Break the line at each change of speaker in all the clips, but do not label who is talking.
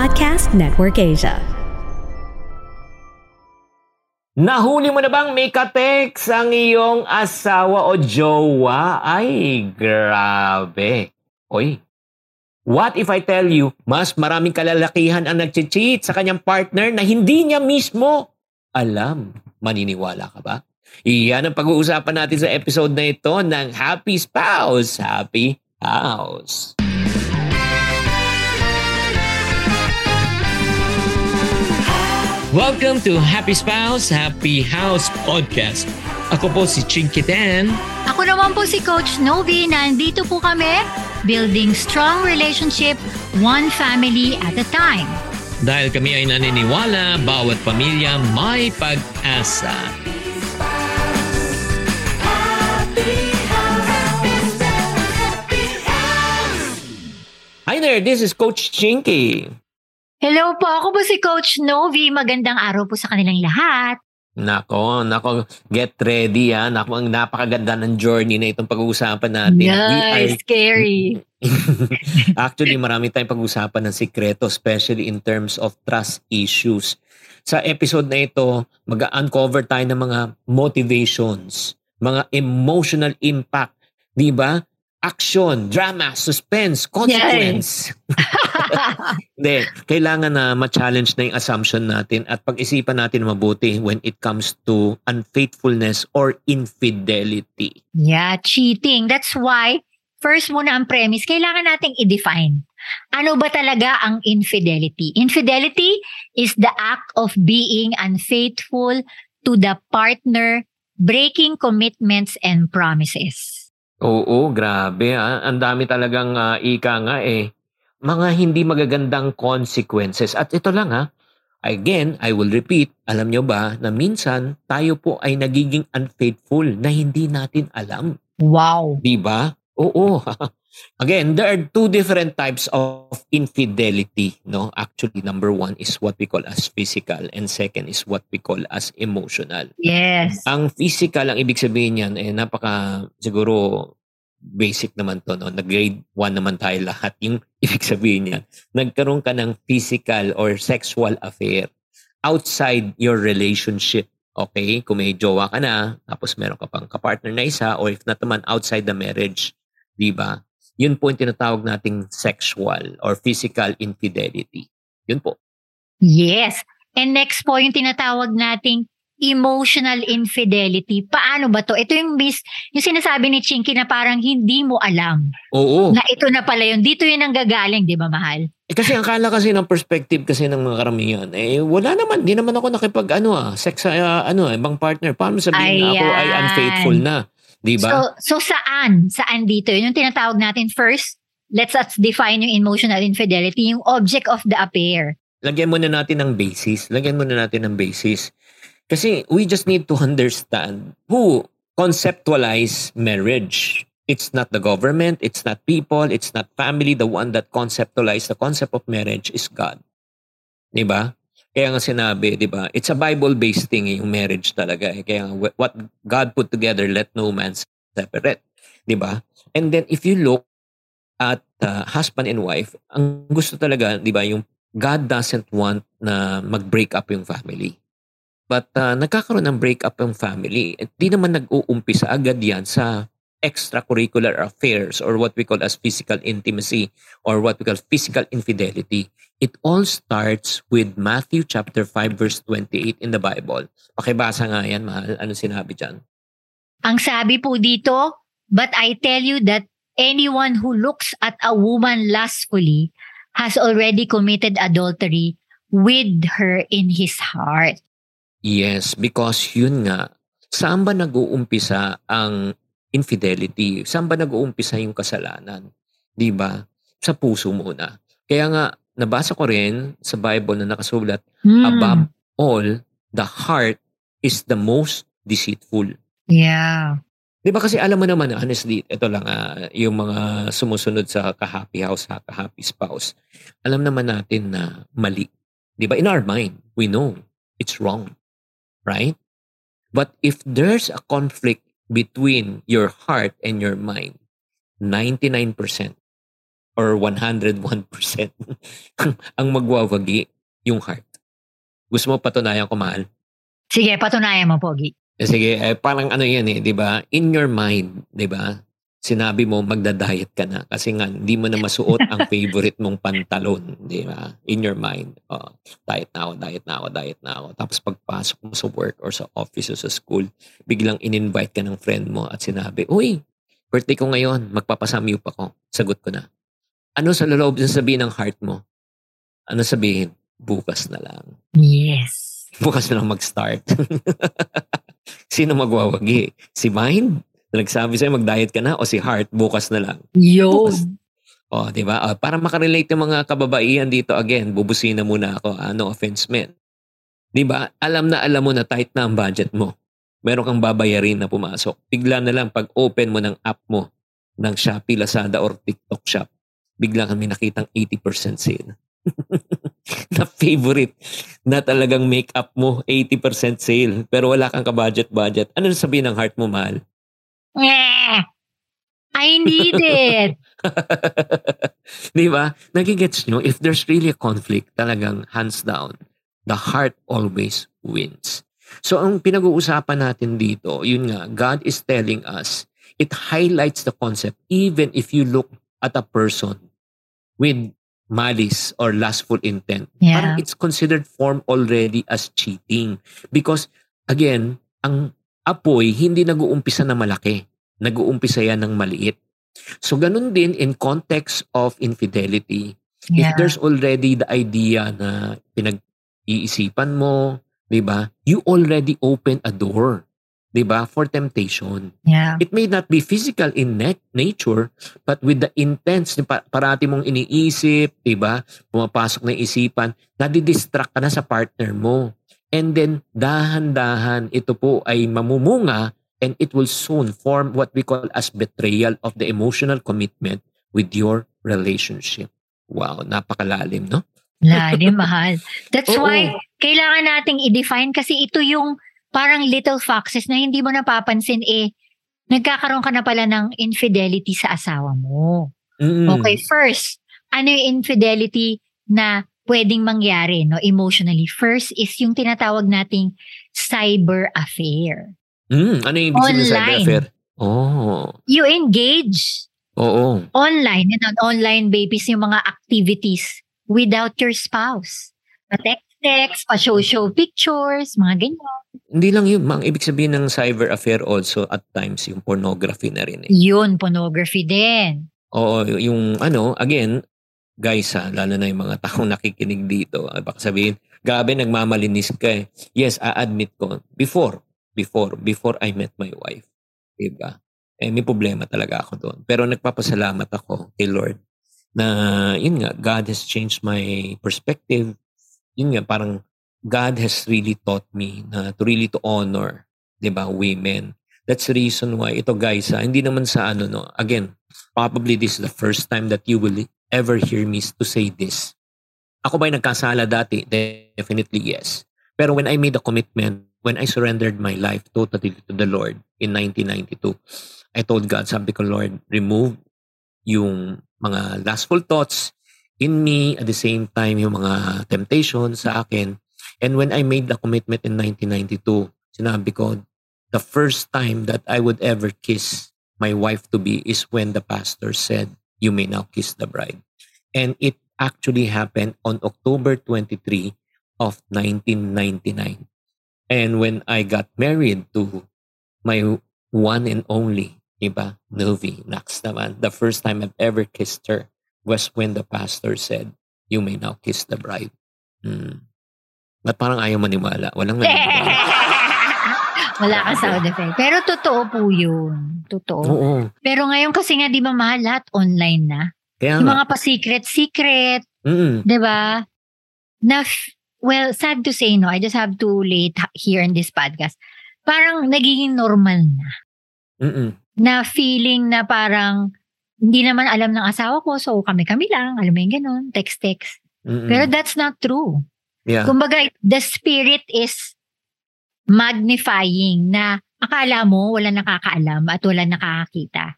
Podcast Network Asia.
Nahuli mo na bang may kateks ang iyong asawa o jowa? Ay, grabe. Oy, what if I tell you, mas maraming kalalakihan ang nag-cheat sa kanyang partner na hindi niya mismo alam. Maniniwala ka ba? Iyan ang pag-uusapan natin sa episode na ito ng Happy Spouse, Happy House. Welcome to Happy Spouse, Happy House Podcast. Ako po si Chinky Dan.
Ako naman po si Coach Novi. Nandito po kami, building strong relationship, one family at a time.
Dahil kami ay naniniwala, bawat pamilya may pag-asa. Hi there, this is Coach Chinky.
Hello po, ako po si Coach Novi. Magandang araw po sa kanilang lahat.
Nako, nako, get ready ha. Nako, ang napakaganda ng journey na itong pag-uusapan natin. We are-
Nice, scary.
Actually, marami tayong pag-usapan ng sikreto, especially in terms of trust issues. Sa episode na ito, mag-uncover tayo ng mga motivations, mga emotional impact, di ba? Action, drama, suspense, consequence. Hindi, kailangan na ma-challenge na yung assumption natin at pag-isipan natin mabuti when it comes to unfaithfulness or infidelity.
yeah, cheating. That's why, first muna ang premise, kailangan nating i-define. Ano ba talaga ang infidelity? Infidelity is the act of being unfaithful to the partner, breaking commitments and promises.
Oo, grabe. Ah. Ang dami talagang ah, ika nga eh. Mga hindi magagandang consequences. At ito lang ha, again, I will repeat, alam nyo ba na minsan tayo po ay nagiging unfaithful na hindi natin alam.
Wow.
Di ba? Oo. Again, there are two different types of infidelity. No, Actually, number one is what we call as physical and second is what we call as emotional.
Yes.
Ang physical, ang ibig sabihin niyan, eh, napaka, siguro, basic naman to, no? Nag-grade 1 naman tayo lahat. Yung ibig sabihin niyan, nagkaroon ka ng physical or sexual affair outside your relationship. Okay? Kung may jowa ka na, tapos meron ka pang kapartner na isa, or if not naman, outside the marriage. Di ba? Yun po yung tinatawag nating sexual or physical infidelity. Yun po.
Yes. And next po yung tinatawag nating emotional infidelity. Paano ba to? Ito yung bis, yung sinasabi ni Chinky na parang hindi mo alam
Oo.
na ito na pala yun. Dito yun ang gagaling, di ba mahal?
Eh, kasi ang kala kasi ng perspective kasi ng mga karamihan, eh wala naman, di naman ako nakipag ano ah, sex sa ah, ano, ibang partner. Paano sabihin na ako ay
Ayan.
unfaithful na? Di ba?
So, so saan? Saan dito? Yun yung tinatawag natin first, let's us define yung emotional infidelity, yung object of the affair.
Lagyan muna natin ng basis. Lagyan muna natin ng basis. Kasi we just need to understand who conceptualize marriage. It's not the government, it's not people, it's not family. The one that conceptualize the concept of marriage is God. Di ba? Kaya nga sinabi, di ba? It's a Bible-based thing eh, yung marriage talaga. Eh. Kaya nga, what God put together, let no man separate. Di ba? And then if you look at uh, husband and wife, ang gusto talaga, di ba, yung God doesn't want na mag-break up yung family. But uh, nagkakaroon ng break up yung family. At di naman nag-uumpisa agad yan sa extracurricular affairs or what we call as physical intimacy or what we call physical infidelity. It all starts with Matthew chapter 5 verse 28 in the Bible. Pakibasa nga yan, mahal. Ano sinabi dyan?
Ang sabi po dito, but I tell you that anyone who looks at a woman lustfully has already committed adultery with her in his heart.
Yes, because yun nga, saan ba nag-uumpisa ang infidelity? Saan ba nag-uumpisa yung kasalanan? 'Di ba? Sa puso muna. Kaya nga, nabasa ko rin sa Bible na nakasulat,
Hmm.
above all, the heart is the most deceitful.
Yeah.
'Di ba kasi alam mo naman, honestly, ito lang, ah, yung mga sumusunod sa ka-happy house, ha, ka-happy spouse, alam naman natin na mali. 'Di ba? In our mind, we know it's wrong. Right? But if there's a conflict between your heart and your mind, 99% or 101% ang magwawagi yung heart. Gusto mo patunayan ko, mahal?
Sige, patunayan mo, Pogi.
Eh, sige, eh, parang ano yan eh, di ba? In your mind, di ba? Sinabi mo, magda-diet ka na. Kasi nga, hindi mo na masuot ang favorite mong pantalon, di ba? In your mind. Oh, diet na ako, diet na ako, diet na ako. Tapos pagpasok mo sa work or sa office o sa school, biglang in-invite ka ng friend mo at sinabi, Uy, birthday ko ngayon, magpapasamyup ako. Sagot ko na. Ano sa loob na sabihin ng heart mo? Ano sabihin? Bukas na lang.
Yes.
Bukas na lang mag-start. Sino magwawagi? Si mind? Nagsabi sa'yo mag-diet ka na o si heart? Bukas na lang.
Yun.
O, di ba? O, para makarelate yung mga kababaihan dito, again, bubusina muna ako. Ah, no offense, men. Di ba? Alam na alam mo na tight na ang budget mo. Meron kang babayarin na pumasok. Bigla na lang pag open mo ng app mo ng Shopee, Lazada, or TikTok Shop, bigla kami nakitang 80% sale. na favorite na talagang make-up mo 80% sale pero wala kang ka-budget-budget. Ano sabihin ng heart mo, mahal?
I need it.
Di ba? Nagigets nyo, if there's really a conflict, talagang hands down, the heart always wins. So ang pinag-uusapan natin dito, yun nga, God is telling us, it highlights the concept even if you look at a person with malice or lustful intent.
Yeah.
Parang it's considered form already as cheating. Because, again, ang apoy hindi nag-uumpisa na malaki. Nag-uumpisa yan ng maliit. So, ganun din in context of infidelity. If
Yeah.
there's already the idea na pinag-iisipan mo, di ba? You already open a door, di ba? For temptation.
Yeah.
It may not be physical in nat- nature, but with the intense, di pa- parati mong iniisip, di ba? Pumapasok na isipan, nadidistract ka na sa partner mo. And then, dahan-dahan, ito po ay mamumunga and it will soon form what we call as betrayal of the emotional commitment with your relationship. Wow, napakalalim, no?
Lalim, mahal. That's
Oo.
why kailangan nating i-define kasi ito yung parang little foxes na hindi mo napapansin eh nagkakaroon ka na pala ng infidelity sa asawa mo.
Mm.
Okay, first, ano yung infidelity na pwedeng mangyari no emotionally? First is yung tinatawag nating cyber affair.
Mm, ano yung ibig sabihin sa
Online.
affair? Oh,
You engage
oo.
online and on online basis yung mga activities without your spouse. Pa-text-text, pa-show-show pictures, mga ganyan.
Hindi lang yun. Ang ibig sabihin ng cyber affair also at times yung pornography na rin eh.
Yun, pornography din.
Oo, yung ano, again, guys ha, lalo na yung mga taong nakikinig dito, ah, baka sabihin, grabe, nagmamalinis ka eh. Yes, I-admit ko, before, before, before I met my wife, diba? Eh, may problema talaga ako doon. Pero nagpapasalamat ako kay Lord na, yun nga, God has changed my perspective. Yun nga, parang God has really taught me na to really to honor, diba, women. That's the reason why, ito guys ha, hindi naman sa ano, no, again, probably this is the first time that you will ever hear me to say this. Ako ba'y nagkasala dati? Definitely yes. Pero when I made a commitment, when I surrendered my life totally to the Lord in 1992, I told God, sabi ko, Lord, remove yung mga lustful thoughts in me at the same time yung mga temptations sa akin. And when I made the commitment in 1992, sinabi ko, the first time that I would ever kiss my wife to be is when the pastor said, you may now kiss the bride. And it actually happened on October 23 of 1999. And when I got married to my one and only, iba, Novi, Nax naman, the first time I've ever kissed her was when the pastor said, you may now kiss the bride. Hmm. Ba't parang ayaw maniwala? Walang naniniwala.
Wala ka sound effect. Pero totoo po yun. Totoo.
Oo.
Pero ngayon kasi nga, di ba mahal, lahat online na.
Kaya
Yung
nga.
mga pa-secret-secret,
Mm,
di ba? Na, f- well, sad to say, no, I just have to lay it here in this podcast. Parang nagiging normal na.
mm,
Na feeling na parang, hindi naman alam ng asawa ko, so kami-kami lang, alam mo yung ganun, text-text.
mm,
Pero that's not true.
yeah.
Kumbaga, the spirit is magnifying na akala mo wala nakakaalam at wala nakakakita.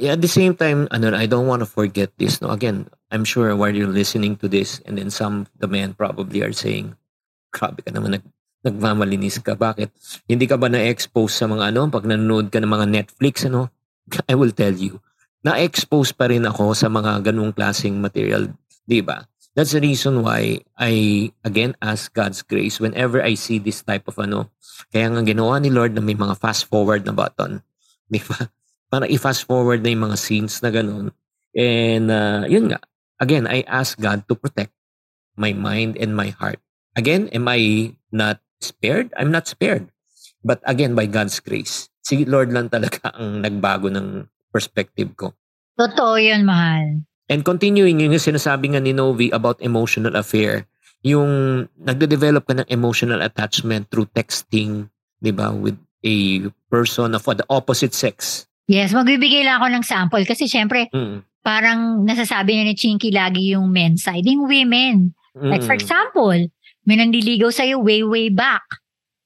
yeah, at the same time, ano, I don't want to forget this. No, again, I'm sure while you're listening to this, and then some the men probably are saying, "Grabe ka naman nag nagmamalinis ka. Bakit? Hindi ka ba na-expose sa mga ano, pag nanonood ka ng mga Netflix, ano? I will tell you, na-expose pa rin ako sa mga ganung klaseng material, di ba? That's the reason why I, again, ask God's grace whenever I see this type of ano. Kaya nga ginawa ni Lord na may mga fast forward na button. Di ba? Para i-fast forward na yung mga scenes na ganun. And uh, yun nga, again, I ask God to protect my mind and my heart. Again, am I not spared? I'm not spared. But again, by God's grace. Si Lord lang talaga ang nagbago ng perspective ko.
Totoo yun, mahal.
And continuing yung sinasabi nga ni Novi about emotional affair, yung nagde-develop ka ng emotional attachment through texting, di ba, with a person of the opposite sex.
Yes, magbibigay lang ako ng sample kasi syempre,
Mm.
parang nasasabi na ni Chinky lagi yung men's side, yung women. Like for
Mm.
example, may nandiligaw sa'yo way, way back.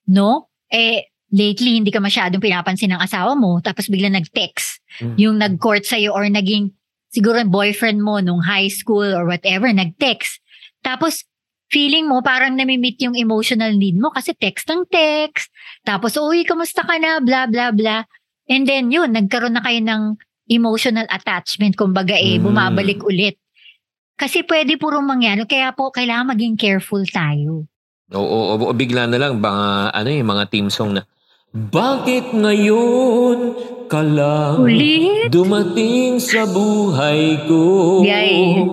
No? Eh, lately, hindi ka masyadong pinapansin ng asawa mo, tapos bigla nag-text.
Mm.
Yung nag-court sa'yo or naging, siguro boyfriend mo nung high school or whatever, nag-text. Tapos, feeling mo parang namimit yung emotional need mo kasi text ng text. Tapos, uy, kamusta ka na? Blah, blah, blah. And then, yun, nagkaroon na kayo ng emotional attachment. Kumbaga, eh,
Mm.
bumabalik ulit. Kasi pwede puro mangyari. Kaya po, kailangan maging careful tayo.
Oo, oo, oo, bigla na lang mga ano yung mga team song na Bakit ngayon ka lang
Ulit?
dumating sa buhay ko?
Yay.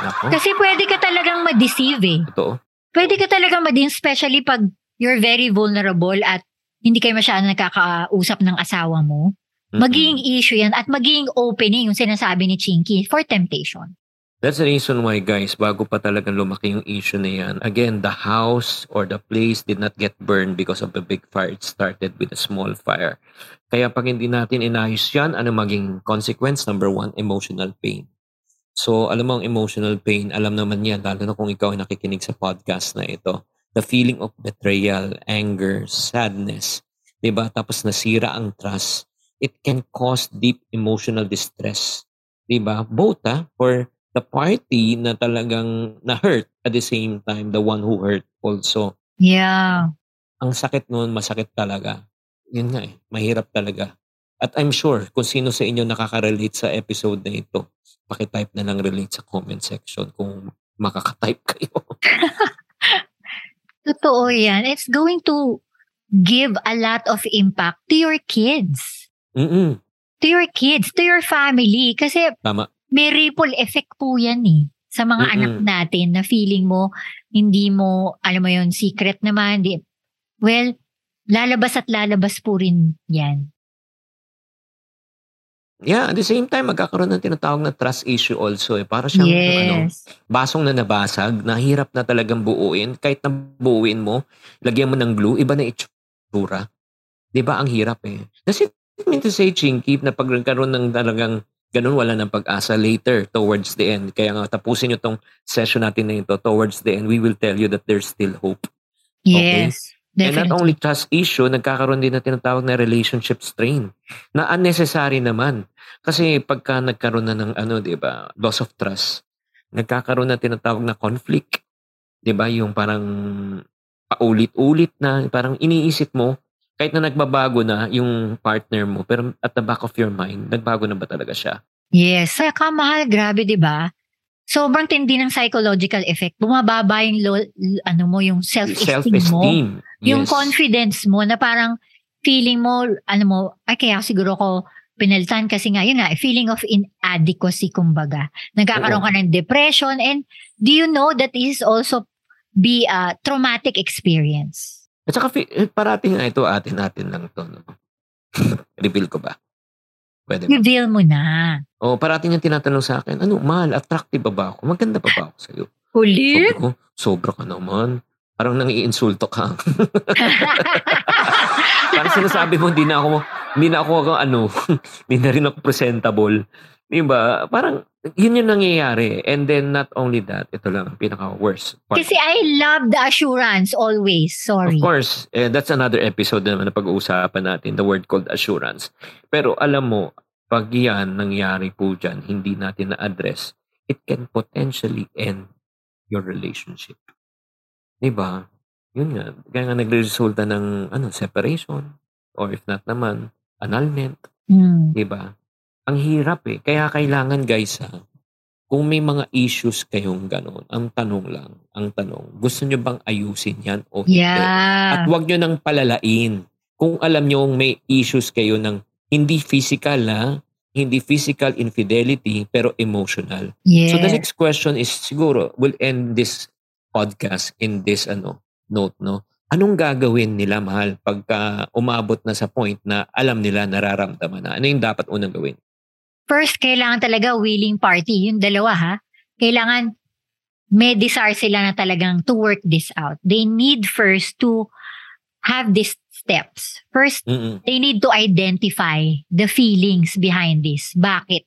Nako,
Kasi pwede ka talagang ma-deceive eh.
totoo.
Pwede ka talagang ma-deceive, especially pag you're very vulnerable at hindi kayo masyadong nakakausap ng asawa mo.
Mm-mm.
Magiging issue yan at magiging opening yung sinasabi ni Chinky for temptation.
That's the reason why guys, bago pa talagang lumaki yung issue na yan, again, the house or the place did not get burned because of a big fire. It started with a small fire. Kaya pag hindi natin inayos yan, ano maging consequence? Number one, emotional pain. So, alam mo ang emotional pain, alam naman yan, lalo na kung ikaw ay nakikinig sa podcast na ito. The feeling of betrayal, anger, sadness, ba? Tapos nasira ang trust. It can cause deep emotional distress. 'Di ba? Both ah, for the party na talagang na-hurt at the same time the one who hurt also.
Yeah.
Ang sakit noon, masakit talaga. Yun nga eh, mahirap talaga. At I'm sure kung sino sa inyo nakaka-relate sa episode na ito, pakitype na lang relate sa comment section kung makaka-type kayo.
Totoo yan. It's going to give a lot of impact to your kids.
Mm-mm.
To your kids, to your family. Kasi
Tama.
May ripple effect po yan eh. Sa mga
Mm-mm.
anak natin na feeling mo, hindi mo, alam mo yun, secret naman. Di, well, lalabas at lalabas po rin yan.
Yeah, at the same time, magkakaroon ng tinatawag na trust issue also. Eh. Para siyang ano,
Yes.
basong na nabasag, nahirap na talagang buuin. Kahit na buuin mo, lagyan mo ng glue, iba na itsura. Di ba? Ang hirap eh. Does it mean to say, Chinky, na pag nagkaroon ng talagang ganun, wala ng pag-asa later, towards the end. Kaya nga, tapusin nyo tong session natin na ito, towards the end, we will tell you that there's still hope. Okay.
Yes.
And not
Definitely.
only trust issue, nagkakaroon din na tinatawag na relationship strain na unnecessary naman. Kasi pagka nagkaroon na ng ano, 'di ba, loss of trust, nagkakaroon na tinatawag na conflict. 'Di ba, yung parang paulit-ulit na, parang iniisip mo kahit na nagbabago na yung partner mo, pero at the back of your mind, nagbago na ba talaga siya?
Yes. Kaya kamahal, grabe, di ba? Sobrang tindi ng psychological effect. Bumababa yung, lo- ano mo, yung self-esteem, mo.
Self-esteem.
Yung
Yes.
confidence mo na parang feeling mo, ano mo, ay kaya siguro ko pinalitan kasi nga, yun nga, feeling of inadequacy, kumbaga. Nagkakaroon
Oo.
ka ng depression and do you know that is also be a traumatic experience?
At saka, eh, parating nga ito, atin natin lang to. No? Reveal ko ba? Pwede ba?
Reveal mo na.
O, parating yung tinatanong sa akin, ano, mahal, attractive ba ba ako? Maganda ba ba ako sa'yo? Sabi ko, sobra ka naman. Parang nang iinsulto ka. Parang sinasabi mo, hindi na ako, hindi na ako, ano, hindi na rin ako presentable. Di ba? Parang, yun yung nangyayari. And then, not only that, ito lang ang pinaka-worst part.
Kasi I love the assurance always. Sorry.
Of course, eh, that's another episode naman na pag-uusapan natin, the word called assurance. Pero alam mo, pag yan nangyari po dyan, hindi natin na-address, it can potentially end your relationship. Di ba? Yun nga. Kaya nga nagre-resulta ng ano, separation or if not naman, annulment.
Mm.
Di ba? Ang hirap eh. Kaya kailangan guys ha, kung may mga issues kayong ganon, ang tanong lang, ang tanong, gusto nyo bang ayusin yan o hindi? At
Yeah.
wag nyo nang palalain. Kung alam nyo may issues kayo ng hindi physical na, hindi physical infidelity, pero emotional.
Yes.
So the next question is siguro, we'll end this podcast in this ano note, no? Anong gagawin nila, mahal, pagka umabot na sa point na alam nila, nararamdaman na? Ano yung dapat unang gawin?
First, kailangan talaga willing party. Yung dalawa ha. Kailangan may desire sila na talagang to work this out. They need first to have these steps. First,
Mm-mm.
they need to identify the feelings behind this. Bakit?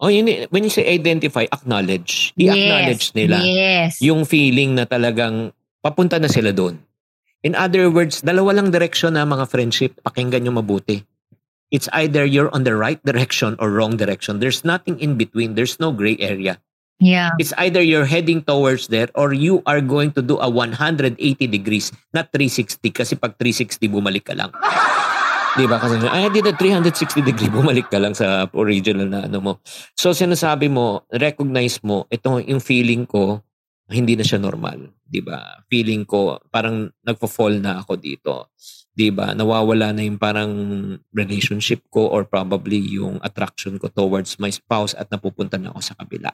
Oh, yun, eh. when you say identify, acknowledge. I-acknowledge
yes.
nila
Yes.
yung feeling na talagang papunta na sila doon. In other words, dalawa lang direksyon na mga friendship, pakinggan nyo mabuti. It's either you're on the right direction or wrong direction. There's nothing in between. There's no gray area.
yeah.
It's either you're heading towards there or you are going to do a 180 degrees, not 360. Kasi pag 360, bumalik ka lang. Di ba? Kasi, I did a 360 degree, bumalik ka lang sa original na ano mo. So, sinasabi mo, recognize mo, ito yung feeling ko, hindi na siya normal. Di ba? Feeling ko, parang nagpo-fall na ako dito. Di ba? Nawawala na yung parang relationship ko or probably yung attraction ko towards my spouse at napupunta na ako sa kabila.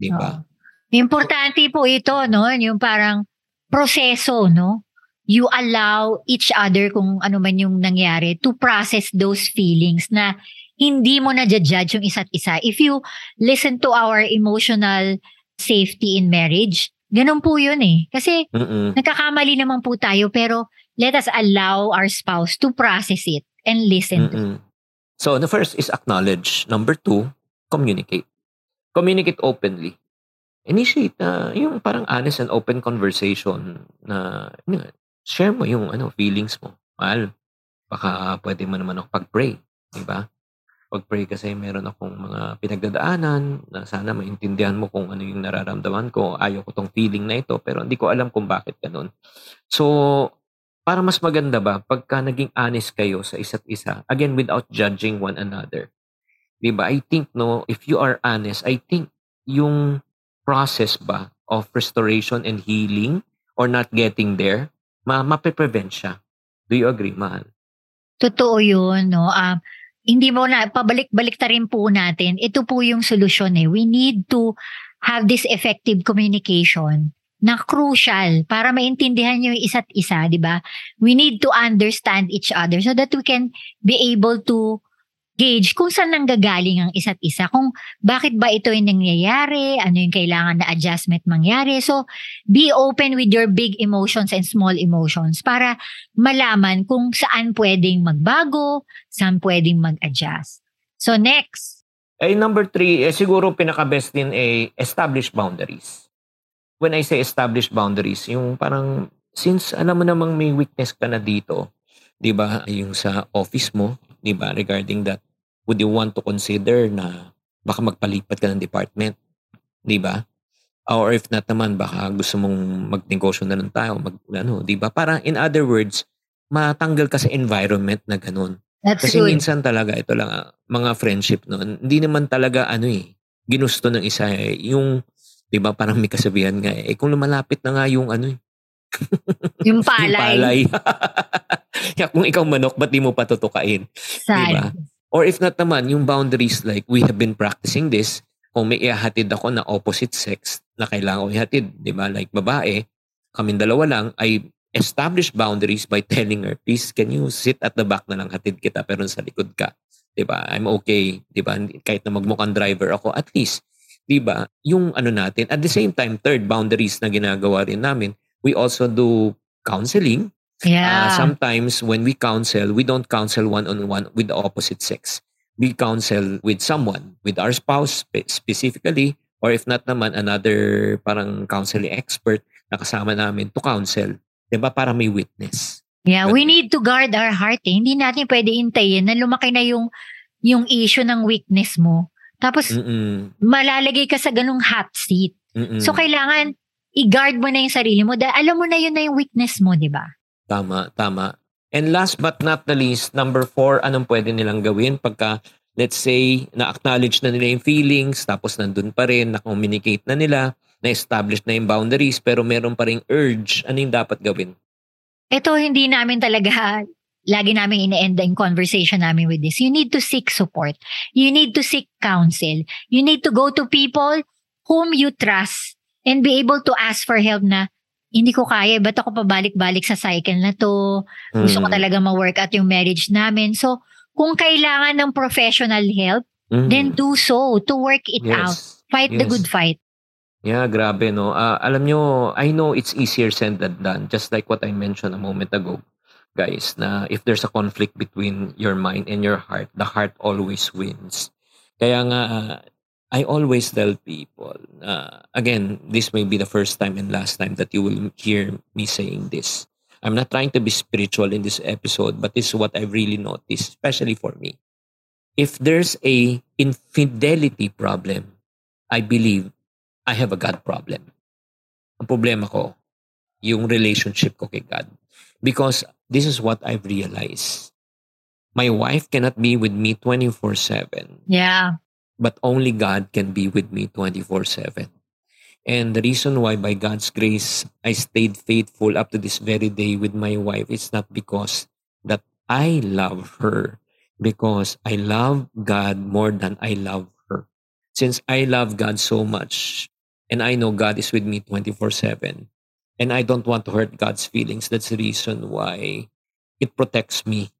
Di ba?
Oo. Importante po ito, no? Yung parang proseso, no? You allow each other kung ano man yung nangyari to process those feelings na hindi mo na judge yung isa't isa. If you listen to our emotional safety in marriage, ganun po yun eh. Kasi
Mm-mm.
nagkakamali naman po tayo pero let us allow our spouse to process it and listen to
Mm-mm. So, the first is acknowledge. Number two, communicate. Communicate openly. Initiate na yung parang honest and open conversation na yun, share mo yung ano feelings mo. Mahal, baka pwede mo naman ako pag-pray. Di ba? Pag-pray kasi meron akong mga pinagdadaanan na sana maintindihan mo kung ano yung nararamdaman ko. Ayaw ko tong feeling na ito pero hindi ko alam kung bakit ganun. So, para mas maganda ba pagka naging honest kayo sa isa't isa, again, without judging one another. Di ba? I think, no, if you are honest, I think yung process ba of restoration and healing or not getting there, ma mape-prevent siya. Do you agree, mahal?
Totoo yun, no? Um, hindi mo na, pabalik-balik ta rin po natin, ito po yung solusyon eh. We need to have this effective communication na crucial para maintindihan yung isa't isa, di ba? We need to understand each other so that we can be able to gauge kung saan nanggagaling ang isa't isa, kung bakit ba ito yung nangyayari, ano yung kailangan na adjustment mangyari. So, be open with your big emotions and small emotions para malaman kung saan pwedeng magbago, saan pwedeng mag-adjust. So next,
Eh, number three, eh, siguro pinaka-best din eh, establish boundaries. When I say establish boundaries, yung parang, since alam mo namang may weakness ka na dito, di ba, yung sa office mo, di ba, regarding that, would you want to consider na baka magpalipat ka ng department, di ba? Or if not naman, baka gusto mong magnegosyo na lang tayo, mag, ano, di ba? Parang, in other words, matanggal ka sa environment na ganun.
that's
Kasi
good.
minsan talaga, ito lang, ah, mga friendship noon, hindi naman talaga ano eh, ginusto ng isa eh, yung, di ba parang may kasabihan nga eh, eh, kung lumalapit na nga yung ano eh,
yung
yung
palay,
palay. Kaya kung ikaw manok, ba't di mo patutukain?
sad.
Diba? Or if not naman, yung boundaries like we have been practicing this, kung may ihahatid ako na opposite sex na kailangan ko ihatid, di ba? Like babae, kaming dalawa lang, I establish boundaries by telling her, please, can you sit at the back na lang hatid kita pero sa likod ka? Di ba? I'm okay. Di ba? Kahit na magmukhang driver ako, at least, di ba? Yung ano natin, at the same time, third, boundaries na ginagawa rin namin, we also do counseling Uh,
Yeah.
sometimes when we counsel, we don't counsel one-on-one with the opposite sex. we counsel with someone, with our spouse specifically, or if not naman, another parang counseling expert na kasama namin to counsel. Diba? Para may witness.
Yeah, we need to guard our heart eh. Hindi natin pwede intayin na lumaki na yung, yung issue ng weakness mo. Tapos, Mm-mm. malalagay ka sa ganung hot seat. Mm-mm. So, kailangan i-guard mo na yung sarili mo dahil alam mo na yun na yung weakness mo, di ba?
Tama, tama. And last but not the least, number four, anong pwede nilang gawin pagka, let's say, na-acknowledge na nila yung feelings, tapos nandun pa rin, na-communicate na nila, na-establish na yung boundaries, pero meron pa rin urge, ano yung dapat gawin?
Ito, hindi namin talaga lagi namin ine-end yung conversation namin with this. You need to seek support. You need to seek counsel. You need to go to people whom you trust and be able to ask for help na hindi ko kaya, ba't ako pabalik-balik sa cycle na to? Gusto mm. ko talaga ma-work at yung marriage namin. So, kung kailangan ng professional help, mm. then do so to work it yes. out. Fight yes. the good fight.
Yeah, grabe no. Uh, alam nyo, I know it's easier said than done. Just like what I mentioned a moment ago, guys, na if there's a conflict between your mind and your heart, the heart always wins. Kaya nga, uh, I always tell people, uh, again, this may be the first time and last time that you will hear me saying this. I'm not trying to be spiritual in this episode, but this is what I've really noticed, especially for me. If there's a infidelity problem, I believe I have a God problem. Ang problema ko, yung relationship ko kay God. Because this is what I've realized. My wife cannot be with me 24-7.
Yeah
but only God can be with me 24 7. And the reason why, by God's grace, I stayed faithful up to this very day with my wife, it's not because that I love her, because I love God more than I love her. Since I love God so much, and I know God is with me 24 7, and I don't want to hurt God's feelings, that's the reason why it protects me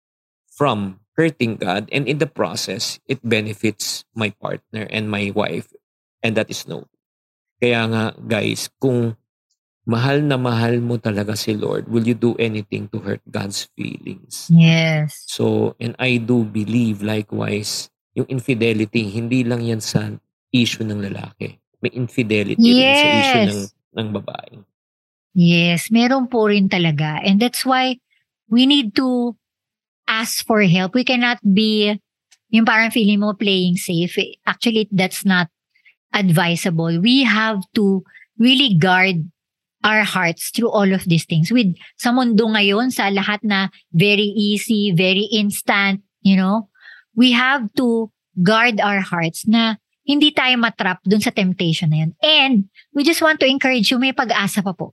from hurting God and in the process it benefits my partner and my wife and that is no. Kaya nga guys, kung mahal na mahal mo talaga si Lord, will you do anything to hurt God's feelings?
Yes.
So, and I do believe likewise, yung infidelity, hindi lang yan sa issue ng lalaki. May infidelity yes. rin sa issue ng, ng babae.
Yes, meron po rin talaga. And that's why we need to ask for help. We cannot be yung parang feeling mo playing safe. Actually, that's not advisable. We have to really guard our hearts through all of these things. With sa mundo ngayon, sa lahat na very easy, very instant, you know, we have to guard our hearts na hindi tayo matrap dun sa temptation na yun. And we just want to encourage you, may pag-asa pa po.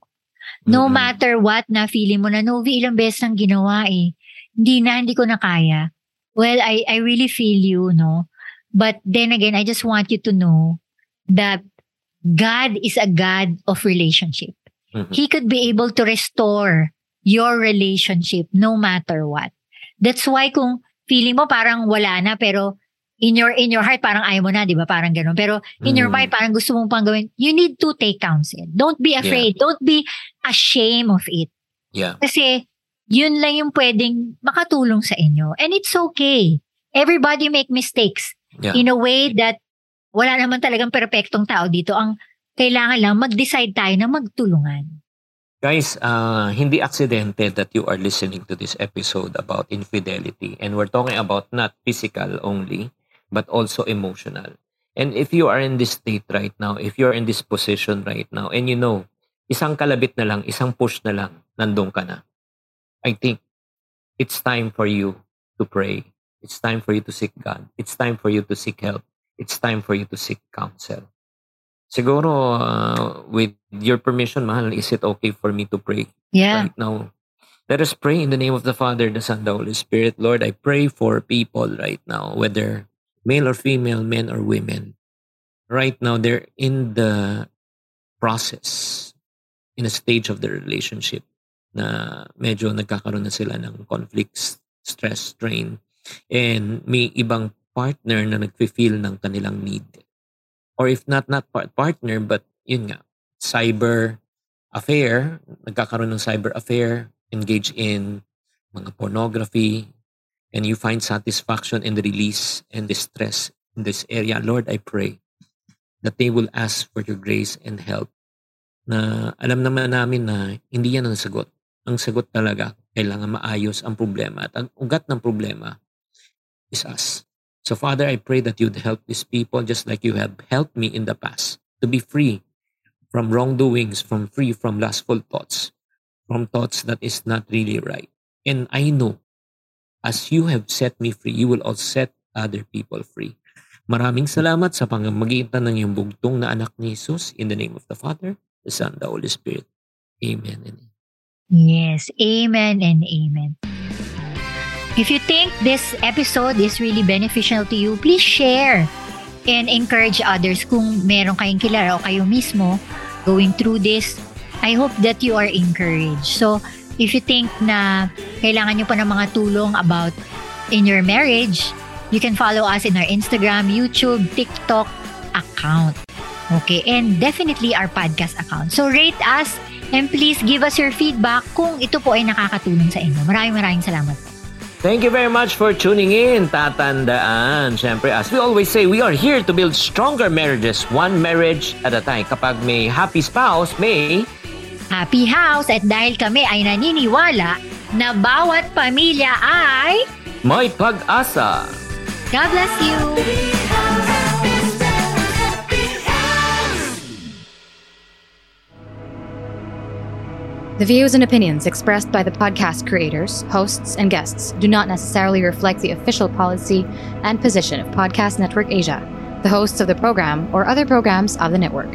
No mm-hmm. matter what na feeling mo na, Novi, ilang beses nang ginawa eh hindi na, hindi ko na kaya. Well, I, I really feel you, no? But then again, I just want you to know that God is a God of relationship. Mm-hmm. He could be able to restore your relationship no matter what. That's why kung feeling mo parang wala na pero in your in your heart parang ayaw mo na, 'di ba? Parang ganoon. Pero in mm. your mind parang gusto mong pang gawin. You need to take counsel. Don't be afraid. Yeah. Don't be ashamed of it.
Yeah.
Kasi yun lang yung pwedeng makatulong sa inyo. And it's okay. Everybody make mistakes yeah. in a way that wala naman talagang perpektong tao dito. Ang kailangan lang mag-decide tayo na magtulungan.
Guys, uh, hindi aksidente that you are listening to this episode about infidelity. And we're talking about not physical only, but also emotional. And if you are in this state right now, if you're in this position right now, and you know, isang kalabit na lang, isang push na lang, nandun ka na I think it's time for you to pray. It's time for you to seek God. It's time for you to seek help. It's time for you to seek counsel. Siguro, uh, with your permission, Mahal, is it okay for me to pray
yeah.
right now? Let us pray in the name of the Father, the Son, the Holy Spirit. Lord, I pray for people right now, whether male or female, men or women. Right now, they're in the process, in a stage of the relationship na medyo nagkakaroon na sila ng conflicts, stress, strain, and may ibang partner na nagfe-feel ng kanilang need. Or if not, not partner, but yun nga, cyber affair, nagkakaroon ng cyber affair, engage in mga pornography, and you find satisfaction and release and distress in this area, Lord, I pray that they will ask for your grace and help na alam naman namin na hindi yan ang sagot. Ang sagot talaga, kailangan maayos ang problema. At ang ugat ng problema is us. So Father, I pray that you'd help these people just like you have helped me in the past to be free from wrongdoings, from free from lustful thoughts, from thoughts that is not really right. And I know, as you have set me free, you will also set other people free. Maraming salamat sa pangamagitan ng iyong bugtong na anak ni Jesus in the name of the Father, the Son, the Holy Spirit. Amen and amen.
Yes, amen and amen. If you think this episode is really beneficial to you, please share and encourage others kung meron kayong kilala o kayo mismo going through this. I hope that you are encouraged. So, if you think na kailangan nyo pa ng mga tulong about in your marriage, you can follow us in our Instagram, YouTube, TikTok account. Okay, and definitely our podcast account. So rate us and please give us your feedback kung ito po ay nakakatulong sa inyo. Maraming maraming salamat.
Thank you very much for tuning in. Tatandaan, syempre, as we always say, we are here to build stronger marriages, one marriage at a time. Kapag may happy spouse, may...
Happy house at dahil kami ay naniniwala na bawat pamilya ay...
May pag-asa.
God bless you!
The views and opinions expressed by the podcast creators, hosts, and guests do not necessarily reflect the official policy and position of Podcast Network Asia, the hosts of the program, or other programs of the network.